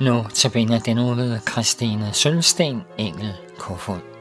Nu tabiner den uge ved Christine Sølsten, Engel Kofod.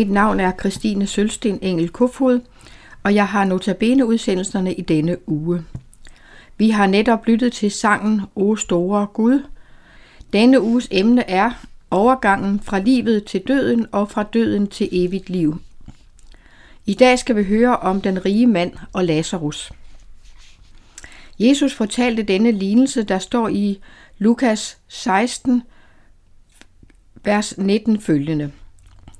Mit navn er Christine Sølsten Engel Kofod, og jeg har notabene udsendelserne i denne uge. Vi har netop lyttet til sangen O Store Gud. Denne uges emne er overgangen fra livet til døden og fra døden til evigt liv. I dag skal vi høre om den rige mand og Lazarus. Jesus fortalte denne lignelse, der står i Lukas 16, vers 19 følgende.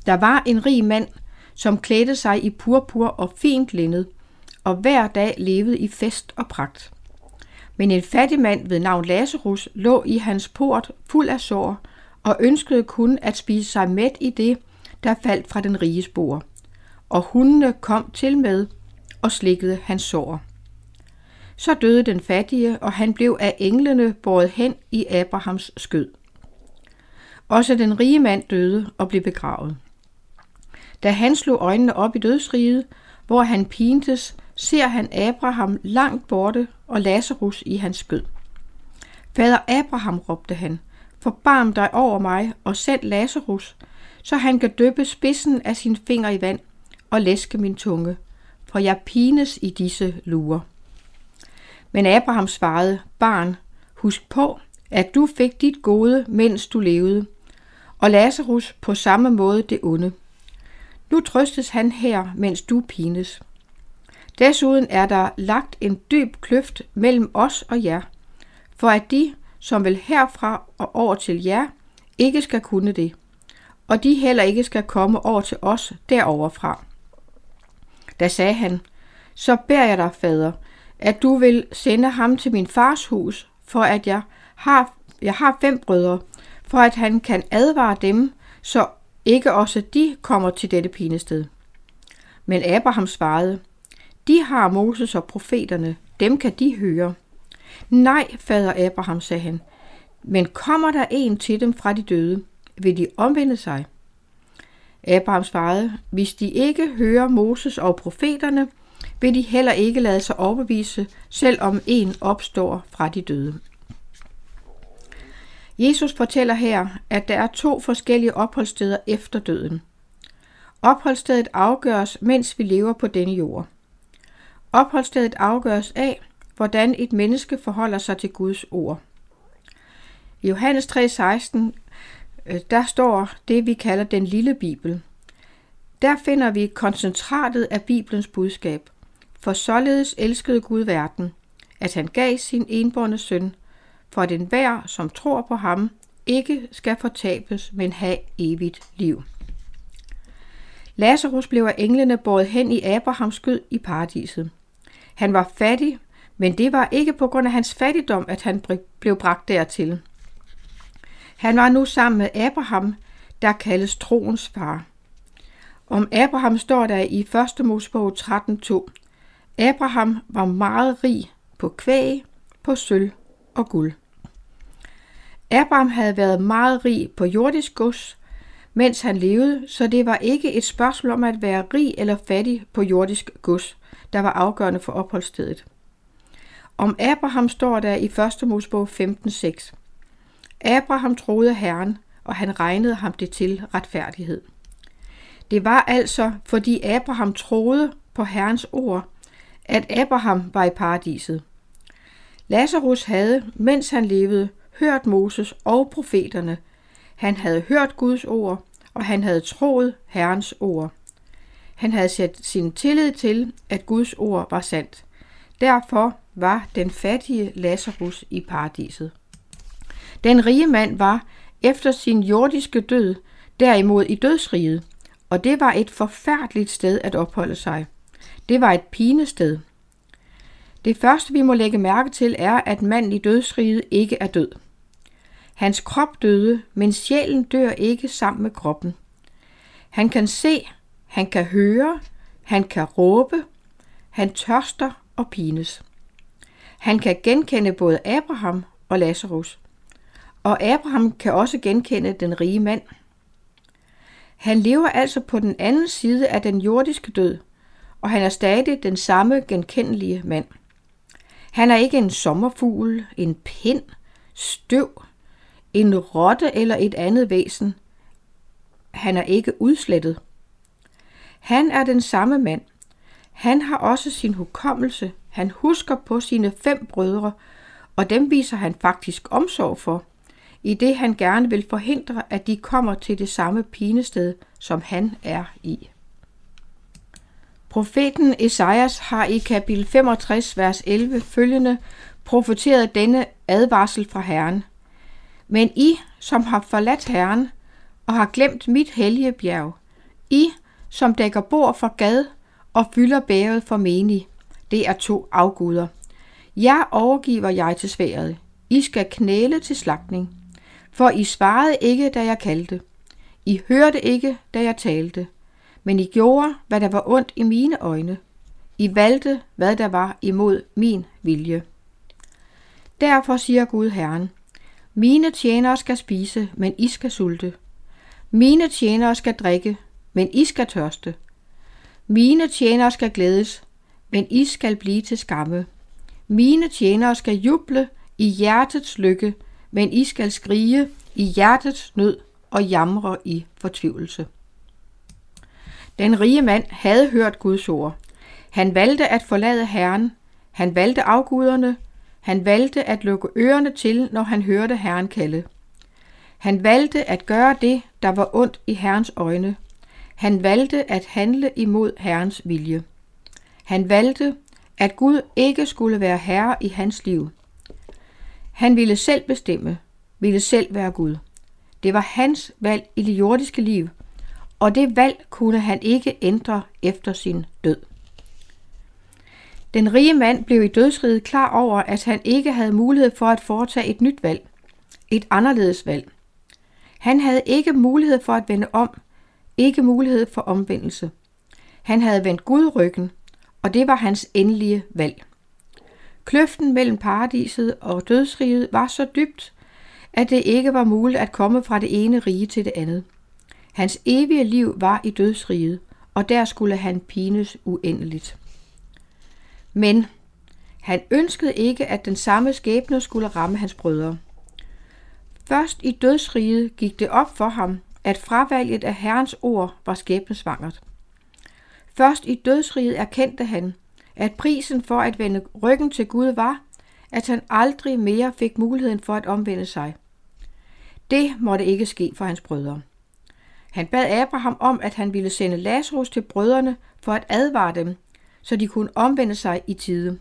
Der var en rig mand, som klædte sig i purpur og fint linned, og hver dag levede i fest og pragt. Men en fattig mand ved navn Lazarus lå i hans port fuld af sår, og ønskede kun at spise sig mæt i det, der faldt fra den rige spor. Og hundene kom til med og slikkede hans sår. Så døde den fattige, og han blev af englene båret hen i Abrahams skød. Også den rige mand døde og blev begravet. Da han slog øjnene op i dødsriget, hvor han pintes, ser han Abraham langt borte og Lazarus i hans skød. Fader Abraham, råbte han, forbarm dig over mig og send Lazarus, så han kan døbe spidsen af sin finger i vand og læske min tunge, for jeg pines i disse lurer. Men Abraham svarede, barn, husk på, at du fik dit gode, mens du levede, og Lazarus på samme måde det onde. Nu trøstes han her, mens du pines. Desuden er der lagt en dyb kløft mellem os og jer, for at de, som vil herfra og over til jer, ikke skal kunne det, og de heller ikke skal komme over til os deroverfra. Da sagde han, så beder jeg dig, fader, at du vil sende ham til min fars hus, for at jeg har, jeg har fem brødre, for at han kan advare dem, så ikke også de kommer til dette pinested. Men Abraham svarede, de har Moses og profeterne, dem kan de høre. Nej, fader Abraham, sagde han, men kommer der en til dem fra de døde, vil de omvende sig? Abraham svarede, hvis de ikke hører Moses og profeterne, vil de heller ikke lade sig overbevise, selvom en opstår fra de døde. Jesus fortæller her, at der er to forskellige opholdssteder efter døden. Opholdsstedet afgøres, mens vi lever på denne jord. Opholdsstedet afgøres af, hvordan et menneske forholder sig til Guds ord. I Johannes 3:16 øh, der står det, vi kalder den lille Bibel. Der finder vi koncentratet af Bibelens budskab. For således elskede Gud verden, at han gav sin enbårne søn, for at enhver, som tror på ham, ikke skal fortabes, men have evigt liv. Lazarus blev af englene båret hen i Abrahams skød i paradiset. Han var fattig, men det var ikke på grund af hans fattigdom, at han blev bragt dertil. Han var nu sammen med Abraham, der kaldes troens far. Om Abraham står der i 1. Mosebog 13.2. Abraham var meget rig på kvæg, på sølv og guld. Abraham havde været meget rig på jordisk gods, mens han levede, så det var ikke et spørgsmål om at være rig eller fattig på jordisk gods, der var afgørende for opholdsstedet. Om Abraham står der i 1. Mosebog 15.6. Abraham troede Herren, og han regnede ham det til retfærdighed. Det var altså, fordi Abraham troede på Herrens ord, at Abraham var i paradiset. Lazarus havde, mens han levede, hørt Moses og profeterne. Han havde hørt Guds ord, og han havde troet Herrens ord. Han havde sat sin tillid til, at Guds ord var sandt. Derfor var den fattige Lazarus i paradiset. Den rige mand var efter sin jordiske død derimod i dødsriget, og det var et forfærdeligt sted at opholde sig. Det var et pinested. Det første, vi må lægge mærke til, er, at manden i dødsriget ikke er død. Hans krop døde, men sjælen dør ikke sammen med kroppen. Han kan se, han kan høre, han kan råbe, han tørster og pines. Han kan genkende både Abraham og Lazarus. Og Abraham kan også genkende den rige mand. Han lever altså på den anden side af den jordiske død, og han er stadig den samme genkendelige mand. Han er ikke en sommerfugl, en pind, støv, en rotte eller et andet væsen. Han er ikke udslettet. Han er den samme mand. Han har også sin hukommelse. Han husker på sine fem brødre, og dem viser han faktisk omsorg for, i det han gerne vil forhindre, at de kommer til det samme pinested, som han er i. Profeten Esajas har i kapitel 65, vers 11 følgende profeteret denne advarsel fra Herren. Men I, som har forladt Herren og har glemt mit hellige bjerg, I, som dækker bord for gad og fylder bæret for menig, det er to afguder. Jeg overgiver jeg til sværet. I skal knæle til slagtning. For I svarede ikke, da jeg kaldte. I hørte ikke, da jeg talte. Men I gjorde, hvad der var ondt i mine øjne. I valgte, hvad der var imod min vilje. Derfor siger Gud Herren, mine tjenere skal spise, men I skal sulte. Mine tjenere skal drikke, men I skal tørste. Mine tjenere skal glædes, men I skal blive til skamme. Mine tjenere skal juble i hjertets lykke, men I skal skrige i hjertets nød og jamre i fortvivlelse. Den rige mand havde hørt Guds ord. Han valgte at forlade Herren. Han valgte afguderne. Han valgte at lukke ørerne til, når han hørte Herren kalde. Han valgte at gøre det, der var ondt i Herrens øjne. Han valgte at handle imod Herrens vilje. Han valgte, at Gud ikke skulle være herre i hans liv. Han ville selv bestemme, ville selv være Gud. Det var hans valg i det jordiske liv, og det valg kunne han ikke ændre efter sin død. Den rige mand blev i dødsriget klar over, at han ikke havde mulighed for at foretage et nyt valg, et anderledes valg. Han havde ikke mulighed for at vende om, ikke mulighed for omvendelse. Han havde vendt Gud ryggen, og det var hans endelige valg. Kløften mellem paradiset og dødsriget var så dybt, at det ikke var muligt at komme fra det ene rige til det andet. Hans evige liv var i dødsriget, og der skulle han pines uendeligt. Men han ønskede ikke, at den samme skæbne skulle ramme hans brødre. Først i dødsriget gik det op for ham, at fravalget af Herrens ord var skæbnesvangert. Først i dødsriget erkendte han, at prisen for at vende ryggen til Gud var, at han aldrig mere fik muligheden for at omvende sig. Det måtte ikke ske for hans brødre. Han bad Abraham om, at han ville sende Lazarus til brødrene for at advare dem, så de kunne omvende sig i tide.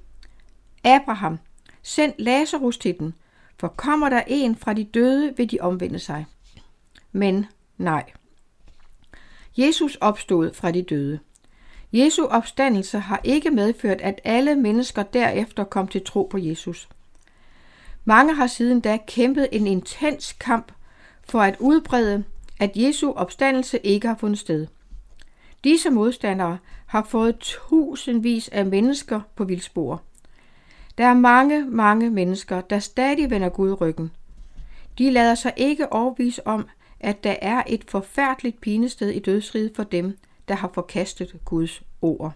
Abraham, send Lazarus til den, for kommer der en fra de døde, vil de omvende sig. Men nej. Jesus opstod fra de døde. Jesu opstandelse har ikke medført, at alle mennesker derefter kom til tro på Jesus. Mange har siden da kæmpet en intens kamp for at udbrede, at Jesu opstandelse ikke har fundet sted. Disse modstandere har fået tusindvis af mennesker på vildspor. Der er mange, mange mennesker, der stadig vender Gud ryggen. De lader sig ikke overbevise om, at der er et forfærdeligt pinested i dødsriget for dem, der har forkastet Guds ord.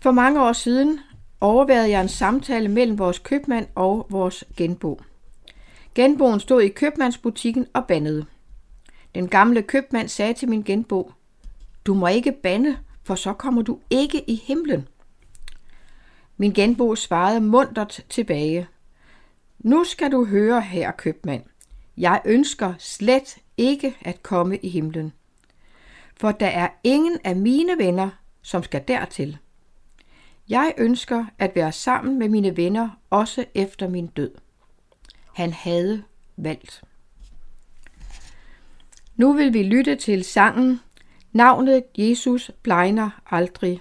For mange år siden overværede jeg en samtale mellem vores købmand og vores genbo. Genboen stod i købmandsbutikken og bandede. Den gamle købmand sagde til min genbo, du må ikke bande, for så kommer du ikke i himlen. Min genbo svarede mundret tilbage. Nu skal du høre, her købmand. Jeg ønsker slet ikke at komme i himlen. For der er ingen af mine venner, som skal dertil. Jeg ønsker at være sammen med mine venner også efter min død. Han havde valgt. Nu vil vi lytte til sangen Navnet Jesus blegner aldrig.